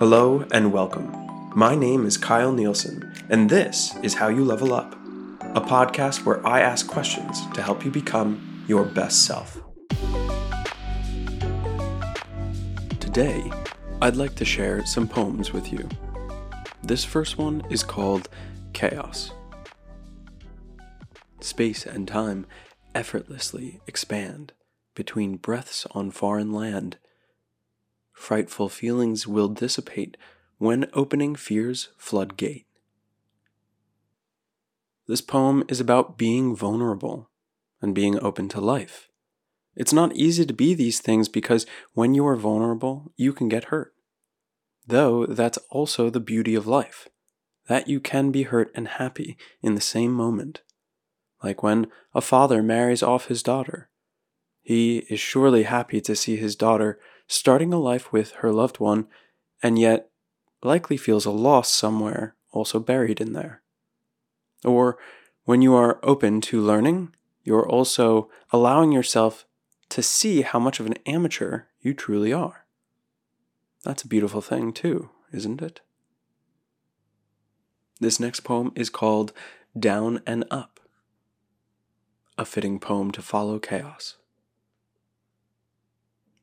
Hello and welcome. My name is Kyle Nielsen, and this is How You Level Up, a podcast where I ask questions to help you become your best self. Today, I'd like to share some poems with you. This first one is called Chaos. Space and time effortlessly expand between breaths on foreign land frightful feelings will dissipate when opening fear's floodgate. This poem is about being vulnerable and being open to life. It's not easy to be these things because when you are vulnerable, you can get hurt. Though that's also the beauty of life, that you can be hurt and happy in the same moment. Like when a father marries off his daughter. He is surely happy to see his daughter starting a life with her loved one, and yet likely feels a loss somewhere also buried in there. Or when you are open to learning, you're also allowing yourself to see how much of an amateur you truly are. That's a beautiful thing, too, isn't it? This next poem is called Down and Up, a fitting poem to follow chaos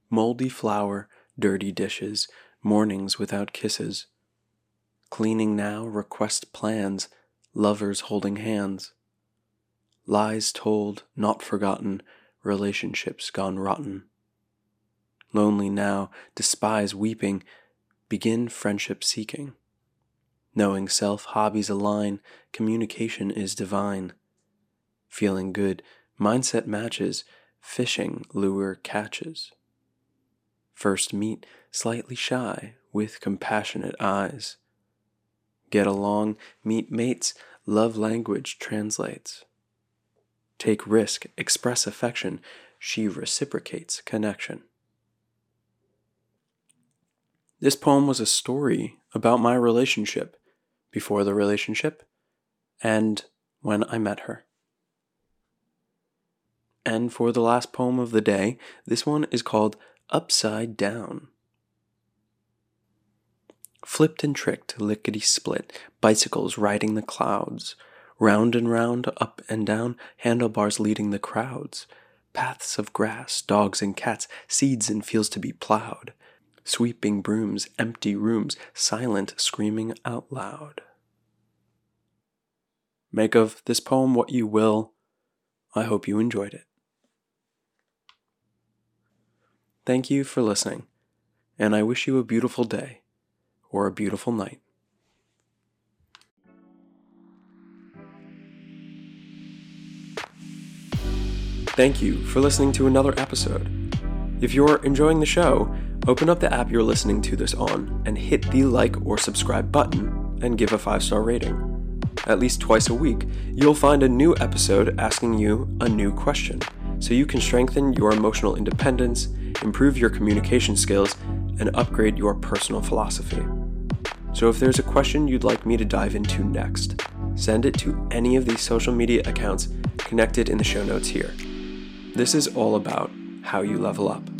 moldy flour, dirty dishes, mornings without kisses. Cleaning now, request plans, lovers holding hands. Lies told, not forgotten, relationships gone rotten. Lonely now, despise weeping, begin friendship seeking. Knowing self hobbies align, communication is divine. Feeling good, mindset matches, fishing lure catches. First meet slightly shy with compassionate eyes. Get along, meet mates, love language translates. Take risk, express affection, she reciprocates connection. This poem was a story about my relationship before the relationship and when I met her. And for the last poem of the day, this one is called upside down. Flipped and tricked, lickety split, bicycles riding the clouds, round and round, up and down, handlebars leading the crowds, paths of grass, dogs and cats, seeds and fields to be plowed, sweeping brooms, empty rooms, silent screaming out loud. Make of this poem what you will. I hope you enjoyed it. Thank you for listening, and I wish you a beautiful day or a beautiful night. Thank you for listening to another episode. If you're enjoying the show, open up the app you're listening to this on and hit the like or subscribe button and give a five star rating. At least twice a week, you'll find a new episode asking you a new question so you can strengthen your emotional independence improve your communication skills, and upgrade your personal philosophy. So, if there's a question you'd like me to dive into next, send it to any of these social media accounts connected in the show notes here. This is all about how you level up.